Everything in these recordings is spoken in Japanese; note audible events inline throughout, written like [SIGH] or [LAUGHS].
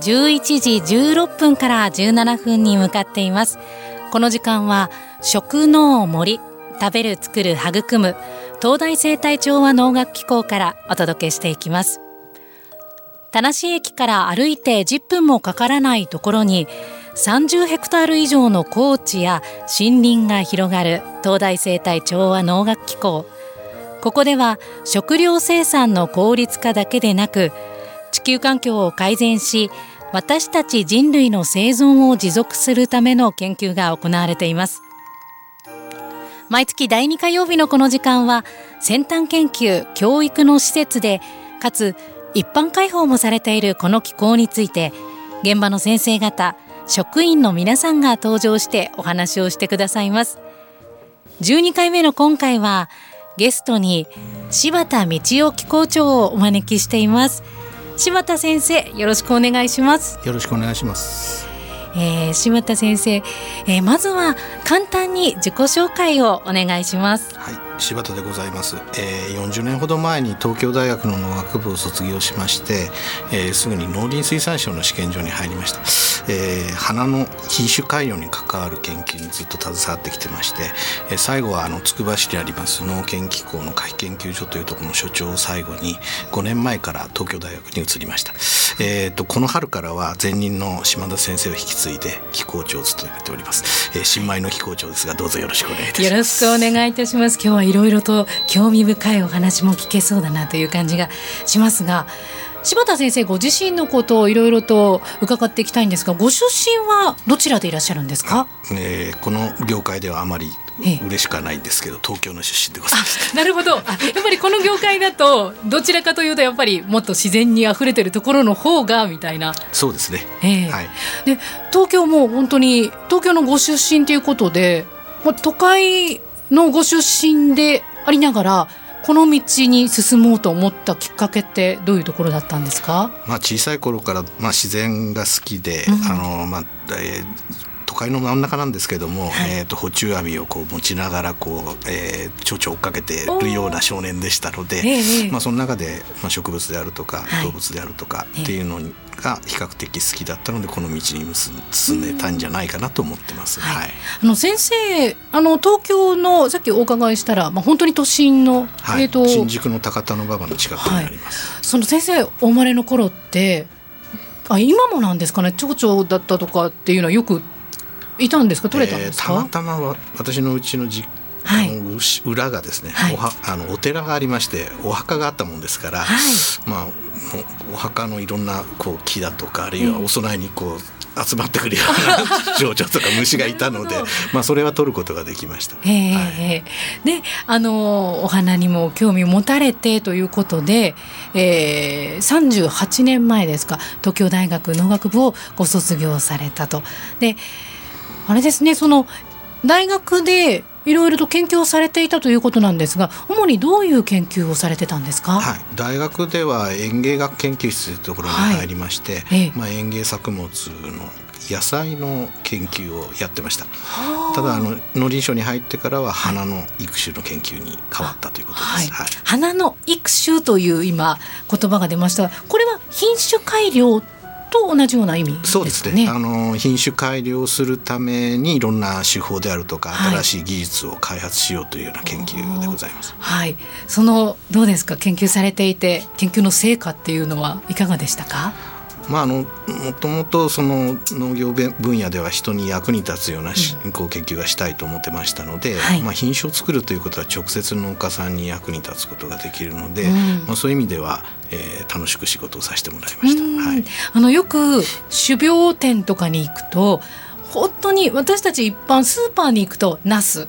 11時16分から17分に向かっています。この時間は食農森食べる作る育む東大生態調和農学機構からお届けしていきます。田無駅から歩いて10分もかからないところに30ヘクタール以上の高地や森林が広がる東大生態調和農学機構。ここでは食料生産の効率化だけでなく地球環境を改善し私たち人類の生存を持続するための研究が行われています。毎月第2火曜日のこの時間は先端研究教育の施設でかつ一般開放もされているこの機構について現場の先生方職員の皆さんが登場してお話をしてくださいます。12回目の今回はゲストに柴田道夫機構長をお招きしています。柴田先生よろしくお願いします。よろしくお願いします。えー、柴田先生、えー、まずは簡単に自己紹介をお願いします。はい柴田でございます、えー、40年ほど前に東京大学の農学部を卒業しまして、えー、すぐに農林水産省の試験場に入りました、えー、花の品種改良に関わる研究にずっと携わってきてまして、えー、最後はあのつくば市にあります農研機構の会研究所というところの所長を最後に5年前から東京大学に移りました、えーと、この春からは前任の島田先生を引き継いで機構長を務めております、えー、新米の機構長ですがどうぞよろしくお願いいたします。よろしくお願いいたします。今日はいろいろと興味深いお話も聞けそうだなという感じがしますが柴田先生ご自身のことをいろいろと伺っていきたいんですがご出身はどちらでいらっしゃるんですか、えー、この業界ではあまり嬉しくはないんですけど、東京の出身でございます。なるほど。あやっぱりこの業界だとどちらかというとやっぱりもっと自然にあふれてるところの方がみたいな。そうですね、えー、はい、で東京も本当に東京のご出身ということで都会のご出身でありながらこの道に進もうと思ったきっかけってどういうところだったんですか、まあ、小さい頃から、まあ、自然が好きで、うん、あのまあえー都会の真ん中なんですけども、はい、えーと、補充網をこう持ちながらこう、えー、蝶々追っかけてるような少年でしたので、えー、まあ、その中で、まあ、植物であるとか、動物であるとかっていうのが比較的好きだったのでこの道に進めたんじゃないかなと思ってます。はい、あの先生あの東京のさっきお伺いしたら、まあ、本当に都心の、はい、えーと、新宿の高田馬場の近くにあります。その先生お生まれの頃ってあ今もなんですかね町長だったとかっていうのはよくいたんですか？取れたんですか、えー、たまたま私のうちの実はい、裏がですね、はい、おはあのお寺がありましてお墓があったもんですから、はい、まあお墓のいろんなこう木だとかあるいはお供えにこう、集まってくるような蝶々とか虫がいたので [LAUGHS] まあそれは取ることができました。えはい、であのお花にも興味を持たれてということで、えー、38年前ですか？東京大学農学部をご卒業されたと。であれですねその大学でいろいろと研究をされていたということなんですが主にどういう研究をされてたんですか、はい、大学では園芸学研究室というところに入りまして、はい、まあ、園芸作物の野菜の研究をやってました。ただあの農林省に入ってからは花の育種の研究に変わったということです、はい。はい、花の育種という今言葉が出ましたこれは品種改良と同じような意味、ね、そうですね。あの品種改良するためにいろんな手法であるとか、はい、新しい技術を開発しようというような研究でございます。はい。そのどうですか？研究されていて研究の成果っていうのはいかがでしたか？まあ、あのもともとその農業分野では人に役に立つようなこう研究がしたいと思ってましたので、はい、まあ、品種を作るということは直接農家さんに役に立つことができるので、うん、まあ、そういう意味では、えー、楽しく仕事をさせてもらいました。はい、あのよく種苗店とかに行くと本当に私たち一般スーパーに行くとナス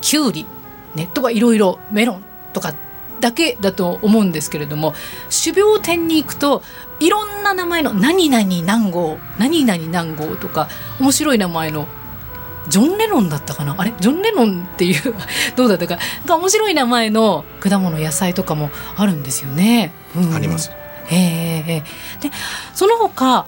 キュウリねとかいろいろメロンとかだけだと思うんですけれども種苗店に行くといろんな名前の何々何号何々何号とか面白い名前のジョン・レノンだったかな？あれ？ジョン・レノンっていう [LAUGHS] どうだったか？が面白い名前の果物野菜とかもあるんですよね。うん、あります。えー、でその他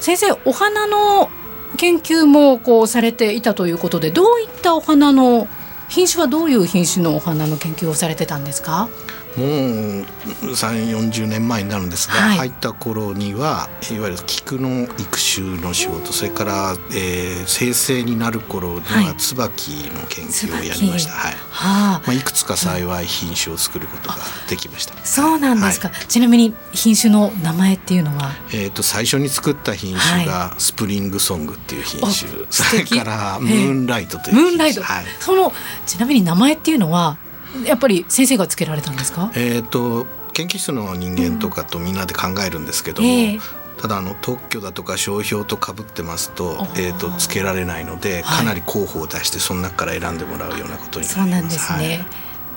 先生お花の研究もこうされていたということでどういったお花の品種はどういう品種のお花の研究をされてたんですか？もう3 4 0年前になるんですが、はい、入った頃にはいわゆる菊の育種の仕事それから、えー、生成になる頃には椿の研究をやりました、はい。はあ。まあ、いくつか幸い品種を作ることができました、そうなんですか、はい、ちなみに品種の名前っていうのは、えーと、最初に作った品種がスプリングソングっていう品種、それからムーンライトというムーンライト、はい、そのちなみに名前っていうのはやっぱり先生がつけられたんですか？えっ、と研究室の人間とかとみんなで考えるんですけども、うんえ。ー、ただあの特許だとか商標とかぶってますと,、えーと、つけられないのでかなり候補を出してその中から選んでもらうようなことになります。そうなんですね、はい。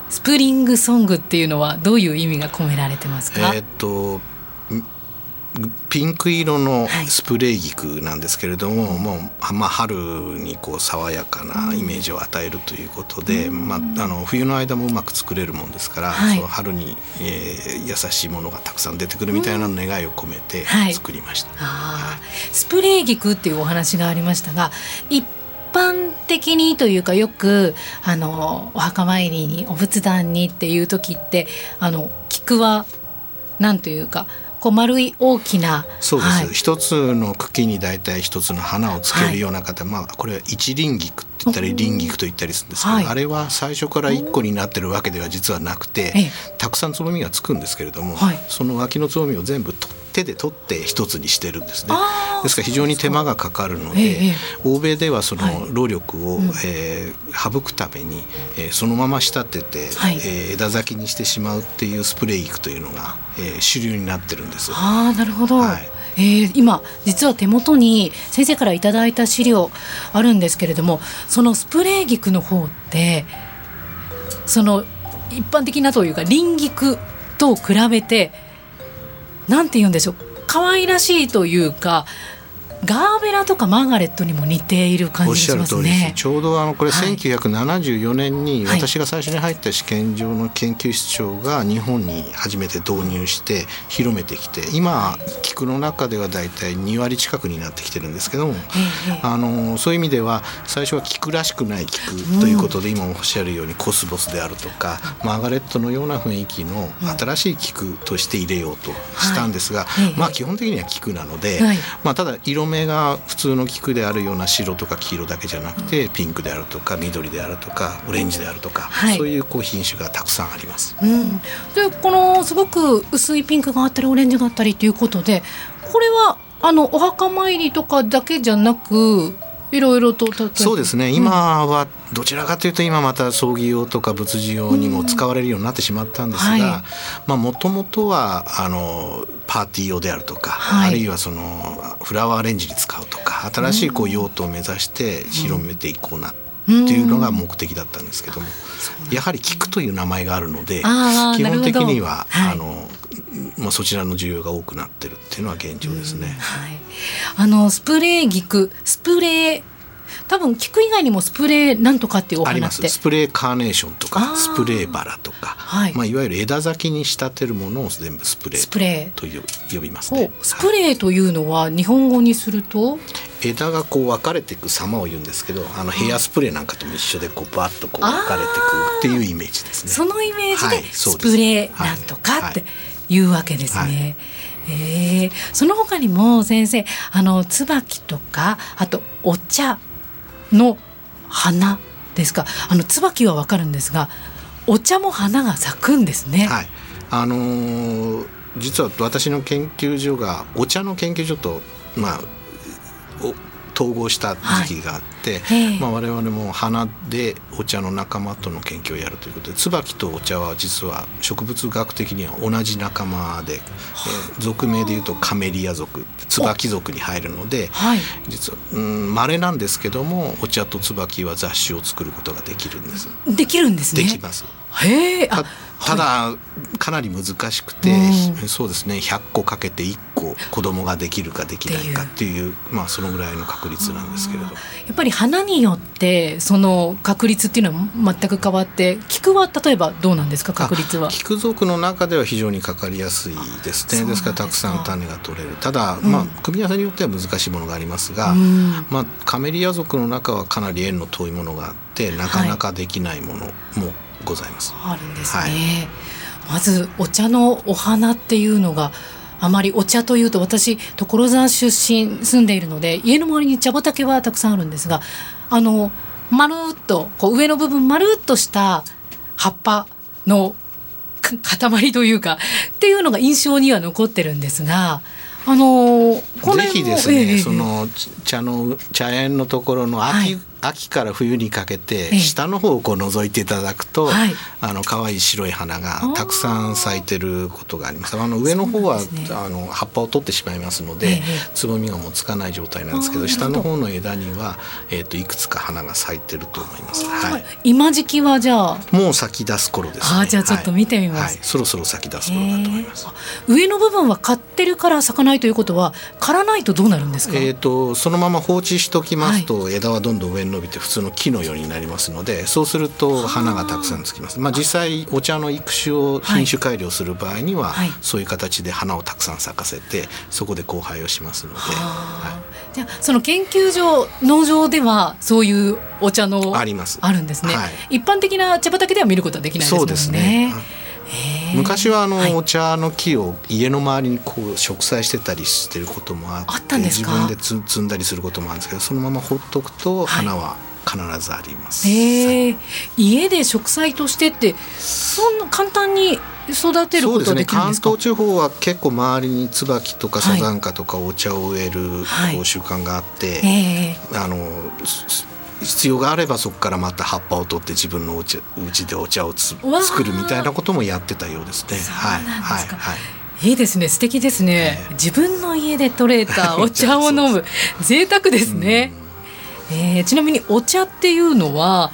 スプリングソングっていうのはどういう意味が込められてますか？えっ、とピンク色のスプレー菊なんですけれども、はい、もう、まあ、春にこう爽やかなイメージを与えるということで、うん、まあ、あの冬の間もうまく作れるもんですから、はい、その春に、えー、優しいものがたくさん出てくるみたいな願いを込めて作りました。うんはい、スプレー菊っていうお話がありましたが一般的にというかよくあのお墓参りにお仏壇にっていう時ってあの菊はなんというかこう丸い大きなそうです、はい、一つの茎に大体一つの花をつけるような方、はい、まあこれは一輪菊って言ったり輪菊と言ったりするんですけど、はい、あれは最初から一個になってるわけでは実はなくて、たくさんつぼみがつくんですけれども、その脇のつぼみを全部取って手で取って一つにしてるんですね。ですから非常に手間がかかるので、ええ、欧米ではその労力を、はい、えー、省くために、えー、そのまま仕立てて、はい、えー、枝先にしてしまうっていうスプレー育というのが、えー、主流になってるんです。あなるほど、はい。えー、今実は手元に先生からいただいた資料あるんですけれどもそのスプレー菊の方ってその一般的なというか輪菊と比べてなんて言うんでしょう。可愛らしいというかガーベラとかマーガレットにも似ている感じがしますね。ちょうどあのこれ1974年に私が最初に入った試験場の研究室長が日本に初めて導入して広めてきて今菊の中ではだいたい2割近くになってきてるんですけども、あのそういう意味では最初は菊らしくない菊ということで今おっしゃるようにコスモスであるとかマーガレットのような雰囲気の新しい菊として入れようとしたんですが、まあ基本的には菊なので、まあただ色目が普通の菊であるような白とか黄色だけじゃなくて、ピンクであるとか緑であるとかオレンジであるとか、はい、そういうこう品種がたくさんあります。うん、でこのすごく薄いピンクがあったりオレンジがあったりということでこれはあのお墓参りとかだけじゃなくいろいろとそうですね。今はどちらかというと今また葬儀用とか仏事用にも使われるようになってしまったんですがもともとはあのパーティー用であるとか、はい、あるいはそのフラワーアレンジに使うとか新しいこう用途を目指して広めていこうなっていうのが目的だったんですけども、やはり菊という名前があるので基本的には、あのまあ、そちらの需要が多くなってるっていうのは現状ですね。はい、あのスプレー菊スプレー多分菊以外にもスプレーなんとかっていうお花って。スプレーカーネーションとかスプレーバラとか、はい、まあ、いわゆる枝先に仕立てるものを全部スプレーと呼びますね。スプレーというのは日本語にすると？枝がこう分かれていく様を言うんですけどあのヘアスプレーなんかとも一緒でこうバッとこう分かれていくっていうイメージですね。そのイメージでスプレーなんとかっていうわけですね。はいはいえー、その他にも先生あの椿とかあとお茶の花ですかあの椿はわかるんですがお茶も花が咲くんですね。はいあのー、実は私の研究所がお茶の研究所と、まあ、統合した時期があって、はい、まあ、我々も花でお茶の仲間との研究をやるということで椿とお茶は実は植物学的には同じ仲間で、えー、属名でいうとカメリア属椿属に入るので、はい、実は稀なんですけどもお茶と椿は雑種を作ることができるんです。できるんですね。できます。へえ。ただかなり難しくて、うん、そうですね100個かけて1個子供ができるかできないかっていう。まあそのぐらいの確率なんですけれど。やっぱり花によってその確率っていうのは全く変わって菊は例えばどうなんですか？確率は。菊属の中では非常にかかりやすいですね。ですか。らたくさん種が取れる。ただ、まあ、組み合わせによっては難しいものがありますが、うん、まあ、カメリア属の中はかなり縁の遠いものがあってなかなかできないものもございます。はい、あるんですね、はいまずお茶のお花っていうのがあまりお茶というと私所沢出身住んでいるので家の周りに茶畑はたくさんあるんですがあのまるっとこう上の部分まるっとした葉っぱの塊というかっていうのが印象には残ってるんですが。あのー、ぜひですね、ええ、その茶の茶園のところの秋、はい秋から冬にかけて下の方をこう覗いていただくと、はい、あの可愛い白い花がたくさん咲いてることがあります。あの上の方は、ね、あの葉っぱを取ってしまいますので、つぼみがもうつかない状態なんですけど、下の方の枝にはえっ、ー、といくつか花が咲いてると思います。はい。今時期はじゃあ？もう咲き出す頃です、ね、あじゃあちょっと見てみます、はい、そろそろ咲き出す頃だと思います。上の部分は刈ってるから咲かないということは刈らないとどうなるんですか？えっ、ー、とそのまま放置しときますと、枝はどんどん上に伸びて普通の木のようになりますのでそうすると花がたくさんつきます。まあ、実際お茶の育種を品種改良する場合には、はい、そういう形で花をたくさん咲かせてそこで交配をしますので。はい、じゃその研究所農場ではそういうお茶のあります。あるんですね、はい、一般的な茶畑では見ることはできないですね。そうですね昔はあの、はい、お茶の木を家の周りにこう植栽してたりしてることもあって自分で摘んだりすることもあるんですけどそのまま放っとくと花は必ずあります。えー、家で植栽としてってそんな簡単に育てることで、ね、関東地方は結構周りに椿とかサザンカとかお茶を植える習慣があって、はいえー、あの必要があればそこからまた葉っぱを取って自分のお家うちでお茶を作るみたいなこともやってたようですね。はいはいはい。いいですね。素敵ですね、えー、自分の家で採れたお茶を飲む。贅沢ですね。えー、ちなみにお茶っていうのは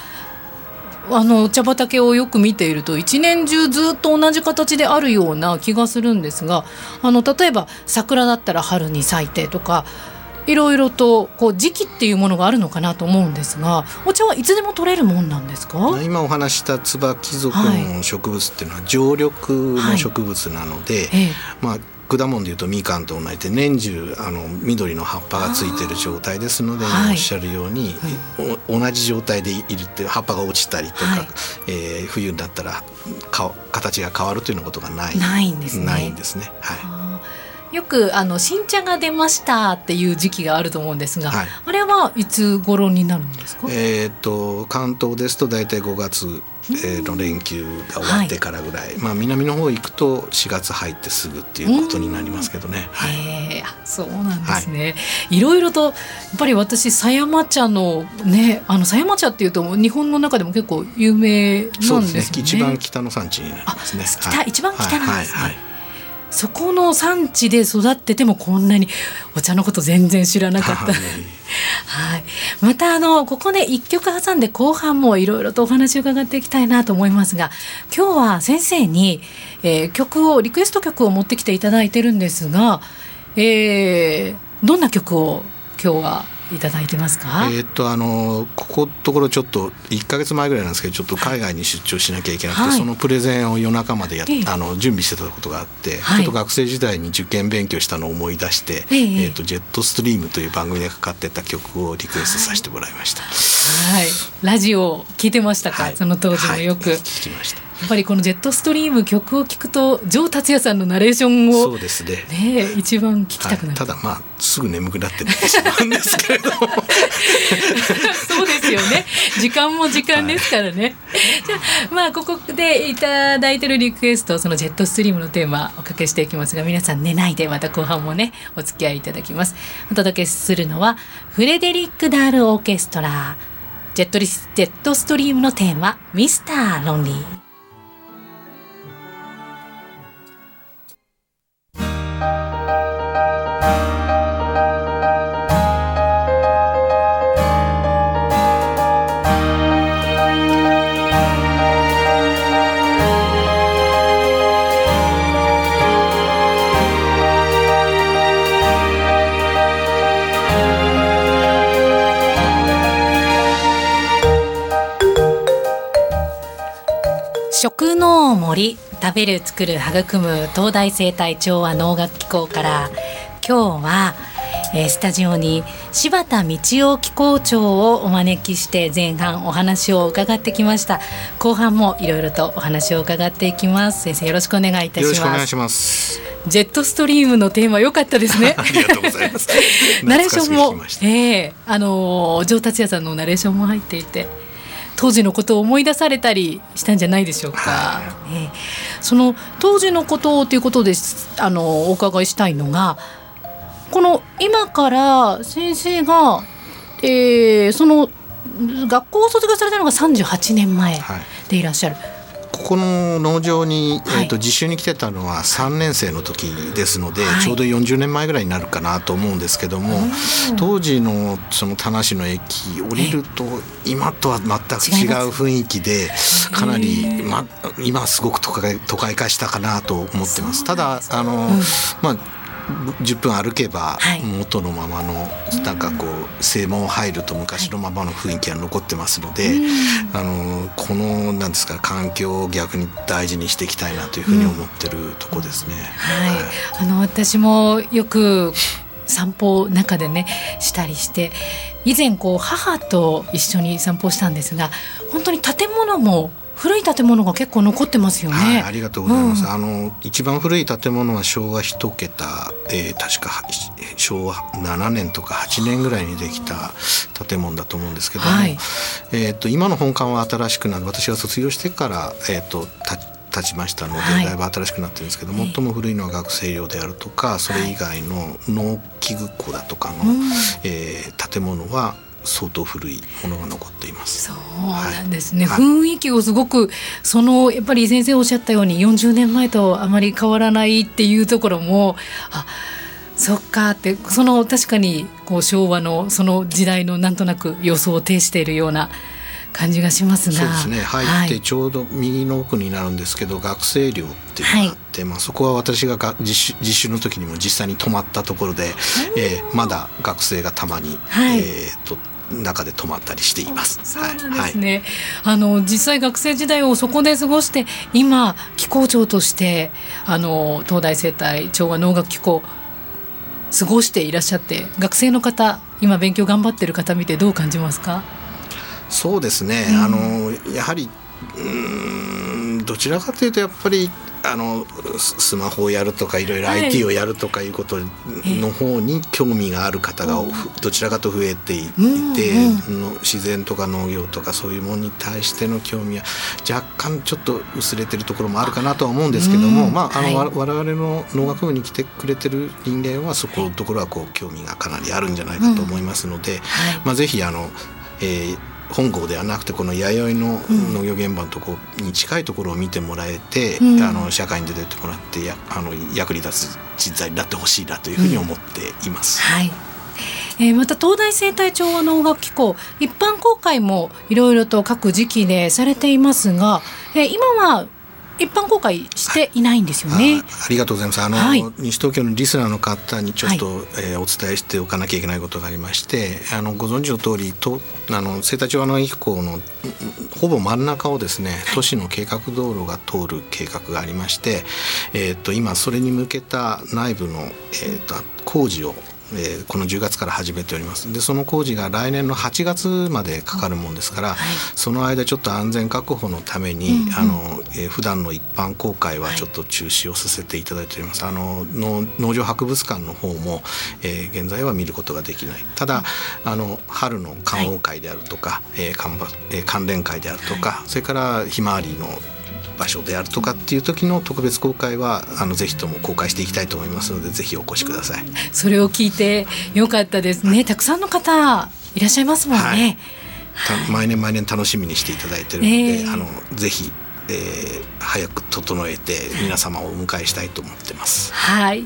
あの茶畑をよく見ていると一年中ずっと同じ形であるような気がするんですがあの例えば桜だったら春に咲いてとかいろいろとこう時期っていうものがあるのかなと思うんですがお茶はいつでも取れるもんなんですか？今お話した椿属の植物っていうのは常緑の植物なので、はい。ええ、まあ果物でいうとみかんと同じで年中あの緑の葉っぱがついてる状態ですので今おっしゃるように、はい、同じ状態でいるって葉っぱが落ちたりとか、はい、えー、冬になったらか形が変わるというようなことがない。ないんですね。ないんですね。はいよくあの新茶が出ましたっていう時期があると思うんですが、はい、あれはいつ頃になるんですか？えっ、と関東ですと大体5月えの連休が終わってからぐらい、はい、まあ南の方行くと4月入ってすぐっていうことになりますけどね。はい、そうなんですね、はい、いろいろとやっぱり私狭山茶のねあの狭山茶っていうと日本の中でも結構有名なんですね。すね。一番北の産地になりますね。北、一番北なんですね。はいそこの産地で育っててもこんなにお茶のこと全然知らなかった。はい、またあのここで一曲挟んで後半もいろいろとお話を伺っていきたいなと思いますが今日は先生に、えー、曲をリクエスト曲を持ってきていただいてるんですが、えー、どんな曲を今日はいただいてますか？えっとあのここところちょっと一か月前ぐらいなんですけどちょっと海外に出張しなきゃいけなくて、はい、そのプレゼンを夜中までや、えあの準備してたことがあって、はい、ちょっと学生時代に受験勉強したのを思い出して、ええっとジェットストリームという番組でかかってた曲をリクエストさせてもらいました。はい、ラジオ聞いてましたか、その当時もよく、聞きました。やっぱりこのジェットストリーム曲を聞くと城達也さんのナレーションをそうですね。ね一番聞きたくなる、はい、ただまあすぐ眠くなって寝てしまうんですけれども。そうですよね。時間も時間ですからね、はい、じゃあまあここでいただいてるリクエストそのジェットストリームのテーマおかけしていきますが皆さん寝ないでまた後半もねお付き合いいただきます。お届けするのはフレデリック・ダール・オーケストラジェットリスジェットストリームのテーマ「ミスター・ロンリー」食の森食べる作る育む東大生態調和農学機構から今日はえー、スタジオに柴田道夫機構長をお招きして前半お話を伺ってきました。後半もいろいろとお話を伺っていきます。先生よろしくお願いいたします。よろしくお願いします。ジェットストリームのテーマ良かったですね。[LAUGHS] ありがとうございます。[LAUGHS] ナレーションもええー、あの城達也さんのナレーションも入っていて当時のことを思い出されたりしたんじゃないでしょうか。はい、えー、その当時のことということであのお伺いしたいのがこの今から先生が、えー、その学校を卒業されたのが38年前でいらっしゃる。はいここの農場に、えーと、実習に来てたのは3年生の時ですので、はい、ちょうど40年前ぐらいになるかなと思うんですけども、当時のその田無の駅降りると今とは全く違う雰囲気でかなり、ま、今すごく都会都会化したかなと思ってます。ただあの、うん、まあ10分歩けば元のままの、なんかこう正門入ると昔のままの雰囲気が残ってますので、あのこのなんですか環境を逆に大事にしていきたいなというふうに思ってるとこですね。はい、あの私もよく散歩中でねしたりして以前こう母と一緒に散歩したんですが本当に建物も古い建物が結構残ってますよね。はい、ありがとうございます。うん、あの一番古い建物は昭和一桁、えー、確か昭和7年とか8年ぐらいにできた建物だと思うんですけども、はい、えっ、ー、と今の本館は新しくなる私が卒業してからえっ、ー、と立ちましたので、はい、だいぶ新しくなってるんですけど最も古いのは学生寮であるとかそれ以外の農機具庫だとかの、はい、えー、建物は相当古いものが残っています。そうなんですね、はい、雰囲気をすごくそのやっぱり先生おっしゃったように40年前とあまり変わらないっていうところもあそっかってその確かにこう昭和のその時代のなんとなく予想を呈しているような感じがしますが。そうですね。入ってちょうど右の奥になるんですけど、はい、学生寮っていうのがあって、はい、まあ、そこは私がが実習実習の時にも実際に泊まったところで、えー、まだ学生がたまに、はい、えーと中で泊まったりしています。そうなんですね。はい、あの実際学生時代をそこで過ごして今機構長としてあの東大生態調和農学機構過ごしていらっしゃって学生の方今勉強頑張ってる方見てどう感じますか？そうですね。うん、あのやはりうんどちらかというとやっぱりあのスマホをやるとかいろいろ IT をやるとかいうことの方に興味がある方がどちらかと増えていて、自然とか農業とかそういうものに対しての興味は若干ちょっと薄れてるところもあるかなとは思うんですけども、まああの、我々の農学部に来てくれてる人間はそこのところはこう興味がかなりあるんじゃないかと思いますので、まあ、ぜひあの、えー本郷ではなくてこの弥生の農業現場のとこに近いところを見てもらえて、うん、あの社会に出てってもらってやあの役に立つ人材になってほしいなというふうに思っています。うん、はい。えー、また東大生態調和農学機構一般公開もいろいろと各時期でされていますが、えー、今は一般公開していないんですよね。ありがとうございます。あの、はい、西東京のリスナーの方にちょっと、はい、えー、お伝えしておかなきゃいけないことがありまして、あのご存知の通りとあの清田町の以降のほぼ真ん中をですね、都市の計画道路が通る計画がありまして、えっ、ー、と今それに向けた内部のえっ、ー、と工事をえー、この10月から始めております。でその工事が来年の8月までかかるもんですから、はい、その間ちょっと安全確保のために、うんうん、あのえー、普段の一般公開はちょっと中止をさせていただいております、はい、あの農場博物館の方も、えー、現在は見ることができない。ただあの春の観桜会であるとか、はい、えー、関連会であるとか、それからひまわりの場所であるとかっていう時の特別公開はあのぜひとも公開していきたいと思いますのでぜひお越しください。それを聞いてよかったですね。たくさんの方いらっしゃいますもんね、はい、毎年毎年楽しみにしていただいてるので、えー、あのぜひえー、早く整えて皆様をお迎えしたいと思ってます。はい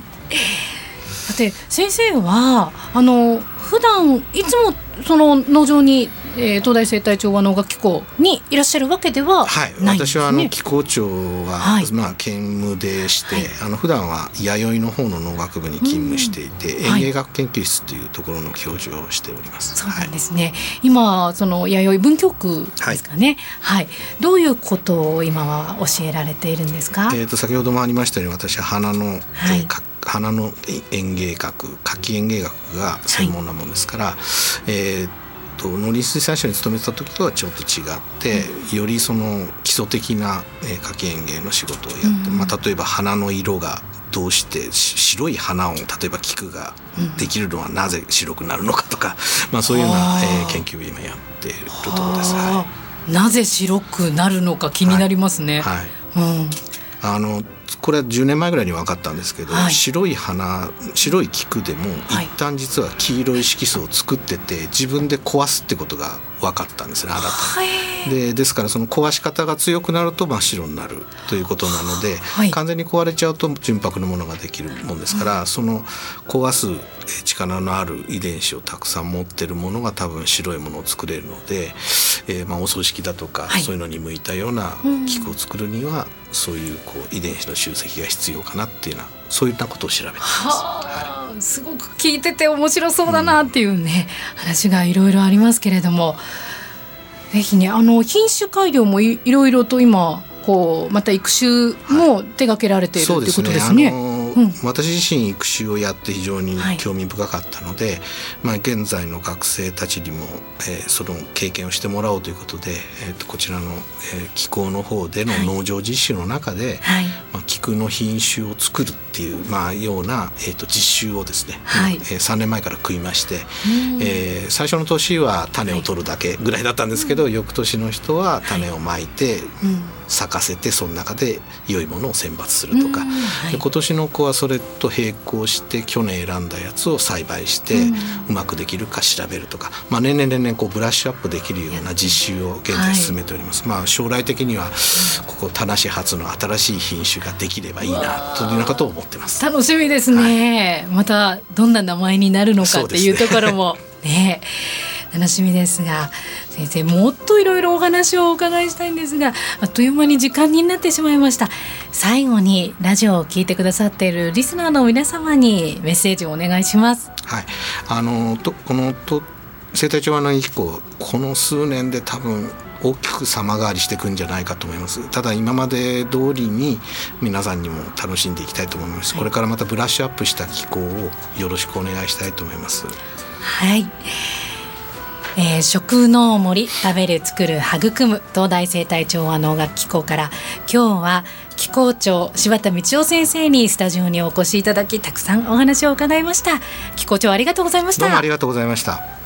さて先生はあの普段いつもその農場にえー、東大生態調和農学機構にいらっしゃるわけではないんです、ね、はい、私はあの機構長は、はい、まあ兼務でして、はい、あの普段は弥生の方の農学部に勤務していて、うん、園芸学研究室というところの教授をしております。そうなんですね。今その弥生文京区ですかね。はい。どういうことを今は教えられているんですか？えっ、ー、と先ほどもありましたように私は花の、はい、花の園芸学花き園芸学が専門なものですから、はい、えーと農林水産省に勤めてた時とはちょっと違って、うん、よりその基礎的な、えー、花き園芸の仕事をやって、うん、まあ、例えば花の色がどうして白い花を例えば菊ができるのはなぜ白くなるのかとか、まあ、そういうような、えー、研究を今やっているところです。はい、なぜ白くなるのか気になりますね。はい、はい、うん。あのこれは10年前ぐらいに分かったんですけど、はい、白い花白い菊でも一旦実は黄色い色素を作ってて自分で壊すってことが分かったんですね新たに。でですからその壊し方が強くなると真っ白になるということなので、はい、完全に壊れちゃうと純白のものができるもんですから、うん、その壊す力のある遺伝子をたくさん持ってるものが多分白いものを作れるので、えー、まあお葬式だとか、はい、そういうのに向いたような菊を作るには、そういうこう遺伝子の集積が必要かなっていうのはそういったことを調べてます。はい、すごく聞いてて面白そうだなっていうね、うん、話がいろいろありますけれどもぜひねあの品種改良もいろいろと今こうまた育種も手掛けられている、はい、ということですね。うん、私自身育種をやって非常に興味深かったので、はい、まあ、現在の学生たちにも、えー、その経験をしてもらおうということで、えー、とこちらの、えー、気候の方での農場実習の中で、はい、まあ、菊の品種を作るっていう、まあ、ような、えー、と実習をですね、はい、えー、3年前から食いまして、えー、最初の年は種を取るだけぐらいだったんですけど、翌年の人は種をまいて、咲かせてその中で良いものを選抜するとか、はい、今年の子はそれと並行して去年選んだやつを栽培してうまくできるか調べるとか、まあ、年々年々こうブラッシュアップできるような実習を現在進めております。はい、まあ、将来的にはここ田無初の新しい品種ができればいいなというようなことを思ってます。楽しみですね、はい、またどんな名前になるのかっていうところも。ねね楽しみですが先生もっといろいろお話をお伺いしたいんですがあっという間に時間になってしまいました。最後にラジオを聞いてくださっているリスナーの皆様にメッセージをお願いします。はい。あのとこのと生態調和の以降この数年で多分大きく様変わりしていくんじゃないかと思います。ただ今まで通りに皆さんにも楽しんでいきたいと思います、はい、これからまたブラッシュアップした気候をよろしくお願いしたいと思います。はいえー、食農森食べる作る育む東大生態調和農学機構から今日は機構長柴田道夫先生にスタジオにお越しいただきたくさんお話を伺いました。機構長ありがとうございました。どうもありがとうございました。